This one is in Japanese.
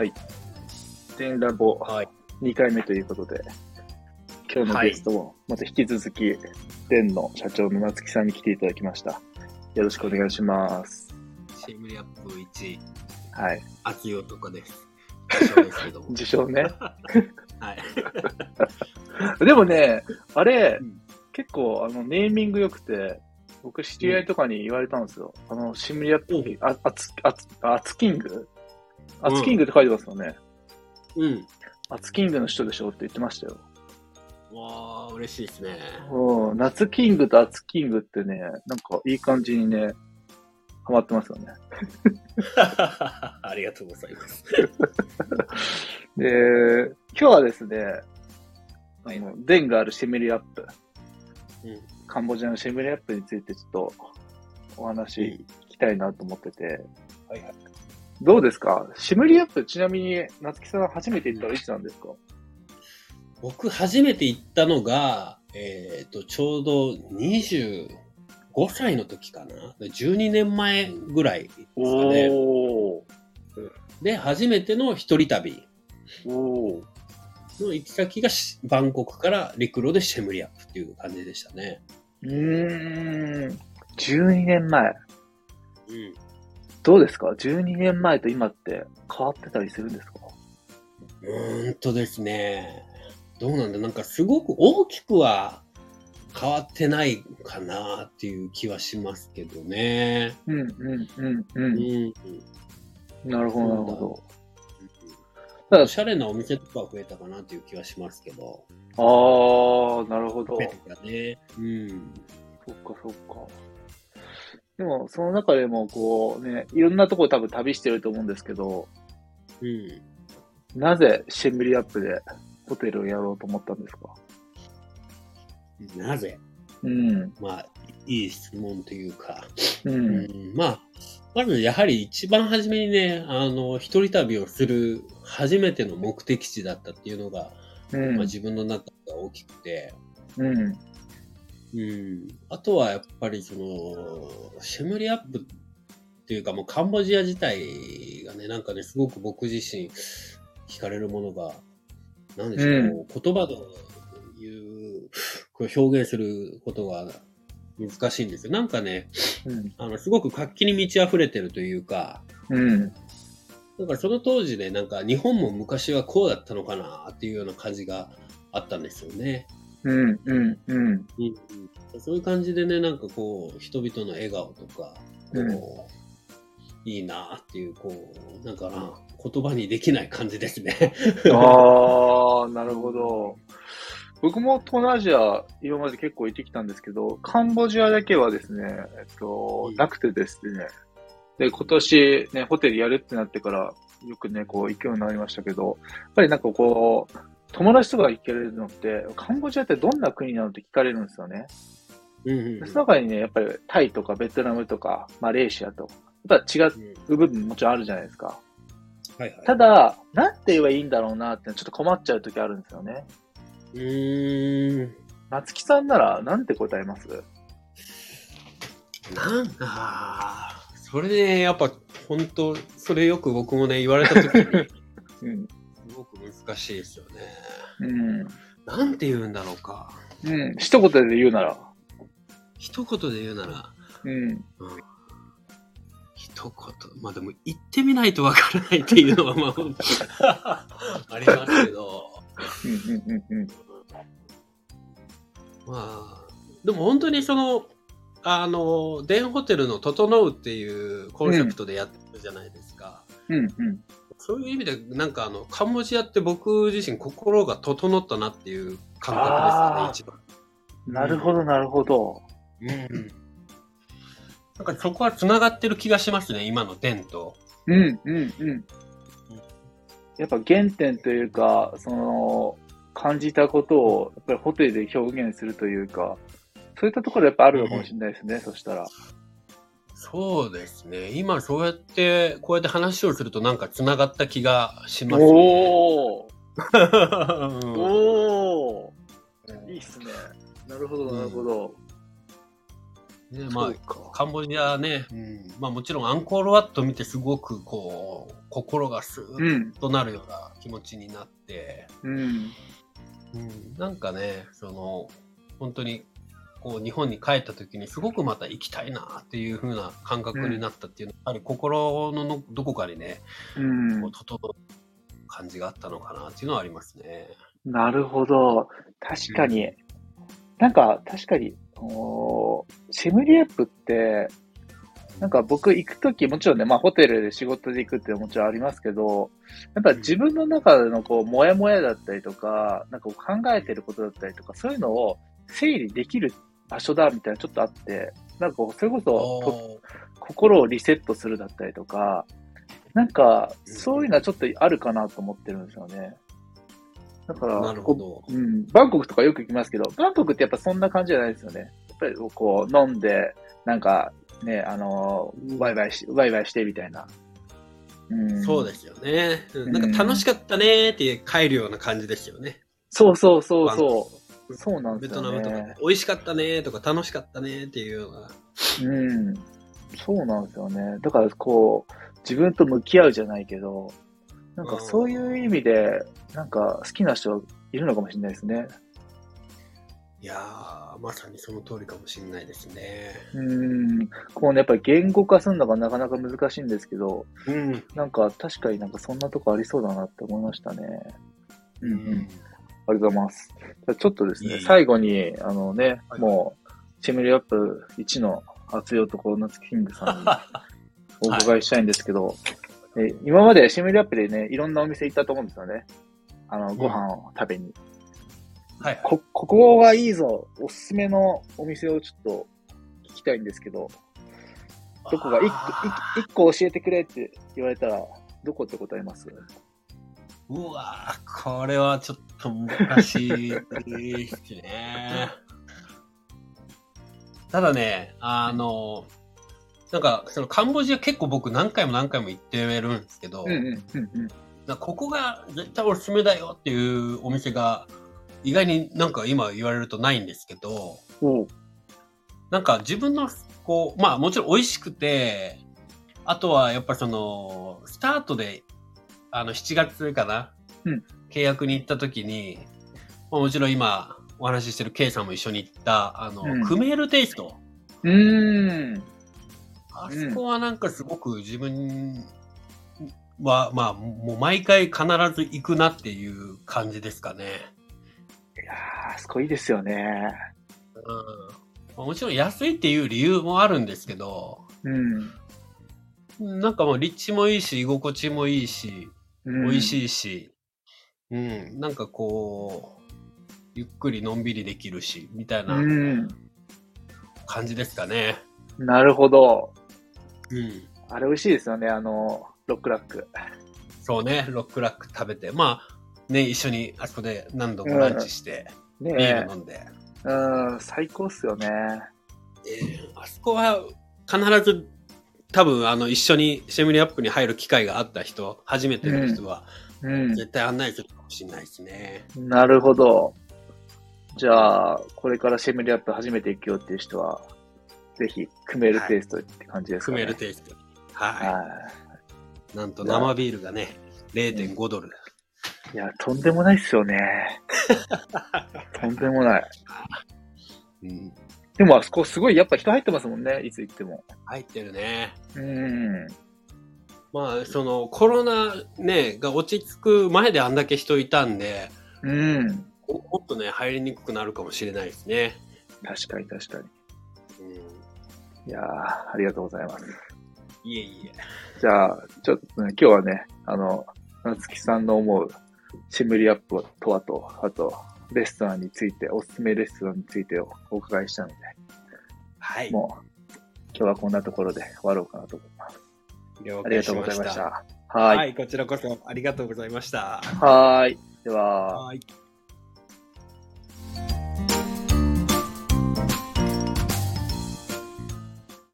はい。電ラボはい。2回目ということで、今日のゲストも、また引き続き、電の社長の夏木さんに来ていただきました。よろしくお願いします。シムリアップ1、はい。熱い男です。一緒です。受賞ね。はい。でもね、あれ、うん結構、あの、ネーミング良くて、僕、知り合いとかに言われたんですよ。あの、シムリアップ、あ、あつ、あつ、あつキングあつキングって書いてますよね。うん。あつキングの人でしょって言ってましたよ。わー、嬉しいですね。うん、夏キングと暑キングってね、なんかいい感じにね、ハマってますよね。ありがとうございます。で、今日はですね、あはいの、デンがあるシェムリアップ、うん。カンボジアのシェムリアップについてちょっとお話聞きたいなと思ってて、はいはい。どうですか？シェムリアップ、ちなみに夏木さん初めて行ったのいつなんですか？僕、初めて行ったのが、えっ、と、ちょうど25歳の時かな。12年前ぐらいですかね。で、初めての一人旅。の行き先がしバンコクから陸路でシェムリアップっていう感じでしたね。うーん。12年前。うん。どうですか ?12 年前と今って変わってたりするんですか？うーんとですね。どうなんだ？なんかすごく大きくは変わってないかなっていう気はしますけどね。うんうんうんう。うんん。なるほど、なるほど。ただ、おしゃれなお店とかは増えたかなっていう気はしますけど。ああ、なるほどね。うん。そっかそっか。でも、その中でも、こうね、いろんなとこ多分旅してると思うんですけど、うん。なぜシェムリアップでホテルをやろうと思ったんですか？なぜ？うん。まあ、いい質問というか。う。うんん、まあ、まずやはり一番初めにね、あの、一人旅をする初めての目的地だったっていうのが、うん。まあ、自分の中が大きくて、うん。うん。あとはやっぱりその、シェムリアップっていうかもうカンボジア自体がね、なんかね、すごく僕自身惹かれるものが、なんでしょう、うん言葉で言う、これ表現することが難しいんですよ。なんかね、うん。あの、すごく活気に満ち溢れてるというか、うん。だからその当時でなんか日本も昔はこうだったのかなっていうような感じがあったんですよね。うん。うん。うん。そういう感じでね、なん。かこう、人々の笑顔とか、う、ん。いいなっていう、こう、なん。かな、言葉にできない感じですね。ああ、なるほど。僕も東南アジア、今まで結構行ってきたん。ですけど、カンボジアだけはですね、えっと、なくてですね、で、今年ね、ホテルやるってなってから、よくね、こう行くようになりましたけど、やっぱりなん。かこう、友達とか行けるのって、カンボジアってどんな国なのって聞かれるんですよね。うんうんでその中にね、やっぱりタイとかベトナムとか、マレーシアと、やっぱ違う部分もちろんあるじゃないですか。はいはい。ただ、なんて言えばいいんだろうなってちょっと困っちゃう時あるんですよね。うーん。夏木さんならなんて答えます？なんだ、それで、やっぱ、本当それよく僕もね、言われた時に、うん。難しいですよね。うん。なんて言うんだろうか。うん。一言で言うなら。一言で言うなら、うん。うん一言。まあでも言ってみないとわからないっていうのはまあ、ありますけど。うんうんうんうん。まあ、でも本当にその、あの、デンホテルの整うっていうコンセプトでやってるじゃないですか。うんうん。そういう意味で、なんかあの、カンボジアって僕自身心が整ったなっていう感覚ですかね、一番。なるほど、なるほど。うん。なんかそこは繋がってる気がしますね、今のデンと。うんうんうん。やっぱ原点というか、その、感じたことを、やっぱりホテルで表現するというか、そういったところやっぱあるのかもしれないですね、そしたら。そうですね。今そうやって、こうやって話をするとなんか繋がった気がしますね。おー うんおーいいっすね。なるほど、なるほど。ね、まあ、カンボジアね、うん、まあもちろんアンコールワット見てすごくこう、心がスーッうん。となるような気持ちになって、うん。うん、なんかね、その、本当に、こう、日本に帰った時にすごくまた行きたいなっていう風な感覚になったっていうのは、やっぱり心ののどこかにね、うんこう、整う感じがあったのかなっていうのはありますね。なるほど。確かに。なんか、確かに、おーシェムリアップって、なんか僕行くとき、もちろんね、まあホテルで仕事で行くってもちろんありますけど、やっぱ自分の中でのこう、もやもやだったりとか、なんか考えてることだったりとか、そういうのを整理できる場所だみたいなちょっとあって、なんかそれこそ、と心をリセットするだったりとか、なんか、そういうのはちょっとあるかなと思ってるんですよね。だから、なるほど。うん、バンコクとかよく行きますけど、バンコクってやっぱそんな感じじゃないですよね。やっぱりこう、飲んで、なんか、ね、あのー、ワイワイし、ワイワイしてみたいな。うん、そうですよね。うんなんか楽しかったねーって帰るような感じですよね。そうそうそうそう。そうなんでベすよトナムとか。美味しかったねーとか楽しかったねーっていうような。うん。そうなんですよね。だからこう、自分と向き合うじゃないけど、なんかそういう意味で、なんか好きな人いるのかもしれないですね。いやー、まさにその通りかもしれないですね。うん。こうね、やっぱり言語化するのがなかなか難しいんですけど、うん。なんか確かになんかそんなとこありそうだなって思いましたね。うんうん。ありがとうございます。じゃあちょっとですね、いえいえ最後に、あのね、はいもう、チェムリアップ1の熱い男、ナツキングさんに お伺いしたいんですけど、え今までシェムリアップでね、いろんなお店行ったと思うんですよね。あの、ご飯を食べに。はい。こ、ここがいいぞ、おすすめのお店をちょっと聞きたいんですけど、どこが？一個、一一個教えてくれって言われたら、どこって答えます？うわー、これはちょっと難しいですね。ただね、あの、なんか、そのカンボジア結構僕何回も何回も行ってるんですけど、うんうんうんうん。なここが絶対おすすめだよっていうお店が意外になんか今言われるとないんですけど、なんか自分のこう、まあもちろん美味しくて、あとはやっぱりその、スタートで、あの7月かな、うん契約に行った時に、まあもちろん今お話ししてる K さんも一緒に行った、あの、うんクメールテイスト。うーん。あそこはなんかすごく自分は、まあもう毎回必ず行くなっていう感じですかね。いやー、あそこいいですよね。うん、もちろん安いっていう理由もあるんですけど、うん。なんかもう立地もいいし、居心地もいいし、うん、美味い。しいし、うん、なんかこう、ゆっくりのんびりできるし、みたいうなん感じですかね。なるほど。うん。あれ美味しいですよね、あの、ロックラック。そうね、ロックラック食べて、まあ、ね、一緒にあそこで何度もランチして、ねビール飲んで、うん、最高っすよね。えーあそこは必ず多分あの一緒にシェムリアップに入る機会があった人、初めての人はうん。絶対案内するかもしれないですね。なるほど。じゃあ、これからシェムリアップ初めて行くよっていう人は、ぜひ、クメールテイストって感じですかね。クメールテイスト。は。はいなんと生ビールがね、0.5ドル。い。いや、とんでもないっすよね。とんでもない。うん。でも、あそこすごい、やっぱ人入ってますもんね、いつ行っても。入ってるね。うん。まあ、そのコロナね、が落ち着く前であんだけ人いたんで、うん。もっとね、入りにくくなるかもしれないですね。確かに確かに。うん。いやー、ありがとうございます。いえいえ。じゃあ、ちょっとね、今日はね、あの、夏木さんの思うシムリアップとはと、あと、レストランについて、おすすめレストランについてをお伺いしたので、はい。もう、今日はこんなところで終わろうかなと思います。了ありがとうございました。は。はいい、こちらこそありがとうございました。はーい。では、はい。